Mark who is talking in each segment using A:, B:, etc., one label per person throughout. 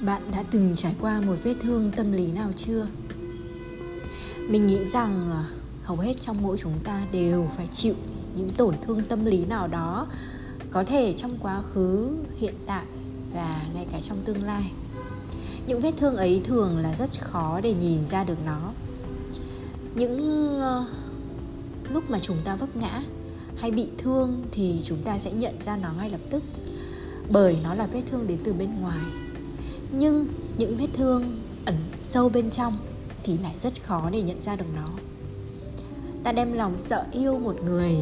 A: bạn đã từng trải qua một vết thương tâm lý nào chưa? Mình nghĩ rằng ờ, hầu hết trong mỗi chúng ta đều phải chịu những tổn thương tâm lý nào đó có thể trong quá khứ hiện tại và ngay cả trong tương lai. Những vết thương ấy thường là rất khó để nhìn ra được nó. Những uh, lúc mà chúng ta vấp ngã hay bị thương thì chúng ta sẽ nhận ra nó ngay lập tức bởi nó là vết thương đến từ bên ngoài nhưng những vết thương ẩn sâu bên trong thì lại rất khó để nhận ra được nó. Ta đem lòng sợ yêu một người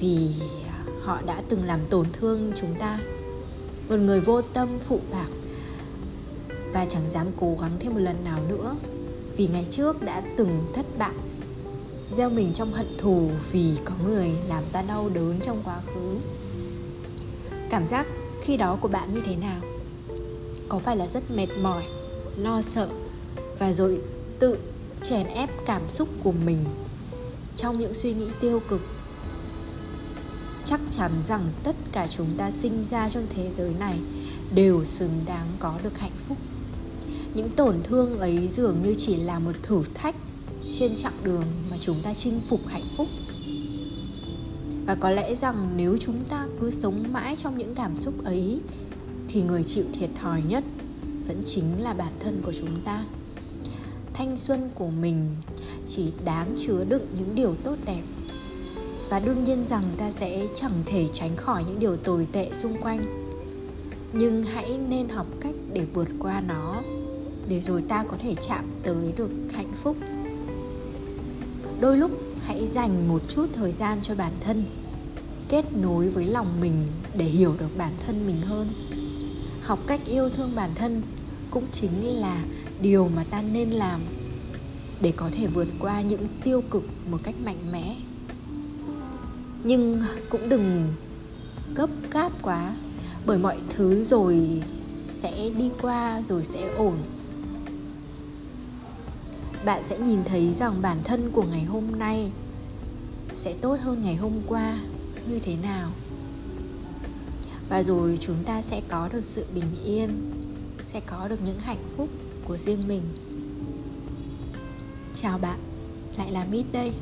A: vì họ đã từng làm tổn thương chúng ta. Một người vô tâm, phụ bạc và chẳng dám cố gắng thêm một lần nào nữa vì ngày trước đã từng thất bại, gieo mình trong hận thù vì có người làm ta đau đớn trong quá khứ. Cảm giác khi đó của bạn như thế nào? Có phải là rất mệt mỏi, lo sợ và rồi tự chèn ép cảm xúc của mình trong những suy nghĩ tiêu cực? Chắc chắn rằng tất cả chúng ta sinh ra trong thế giới này đều xứng đáng có được hạnh phúc. Những tổn thương ấy dường như chỉ là một thử thách trên chặng đường mà chúng ta chinh phục hạnh phúc. Và có lẽ rằng nếu chúng ta cứ sống mãi trong những cảm xúc ấy thì người chịu thiệt thòi nhất vẫn chính là bản thân của chúng ta. Thanh xuân của mình chỉ đáng chứa đựng những điều tốt đẹp. Và đương nhiên rằng ta sẽ chẳng thể tránh khỏi những điều tồi tệ xung quanh. Nhưng hãy nên học cách để vượt qua nó, để rồi ta có thể chạm tới được hạnh phúc. Đôi lúc hãy dành một chút thời gian cho bản thân, kết nối với lòng mình để hiểu được bản thân mình hơn học cách yêu thương bản thân cũng chính là điều mà ta nên làm để có thể vượt qua những tiêu cực một cách mạnh mẽ. Nhưng cũng đừng gấp gáp quá, bởi mọi thứ rồi sẽ đi qua, rồi sẽ ổn. Bạn sẽ nhìn thấy rằng bản thân của ngày hôm nay sẽ tốt hơn ngày hôm qua như thế nào và rồi chúng ta sẽ có được sự bình yên, sẽ có được những hạnh phúc của riêng mình. Chào bạn, lại là mít đây.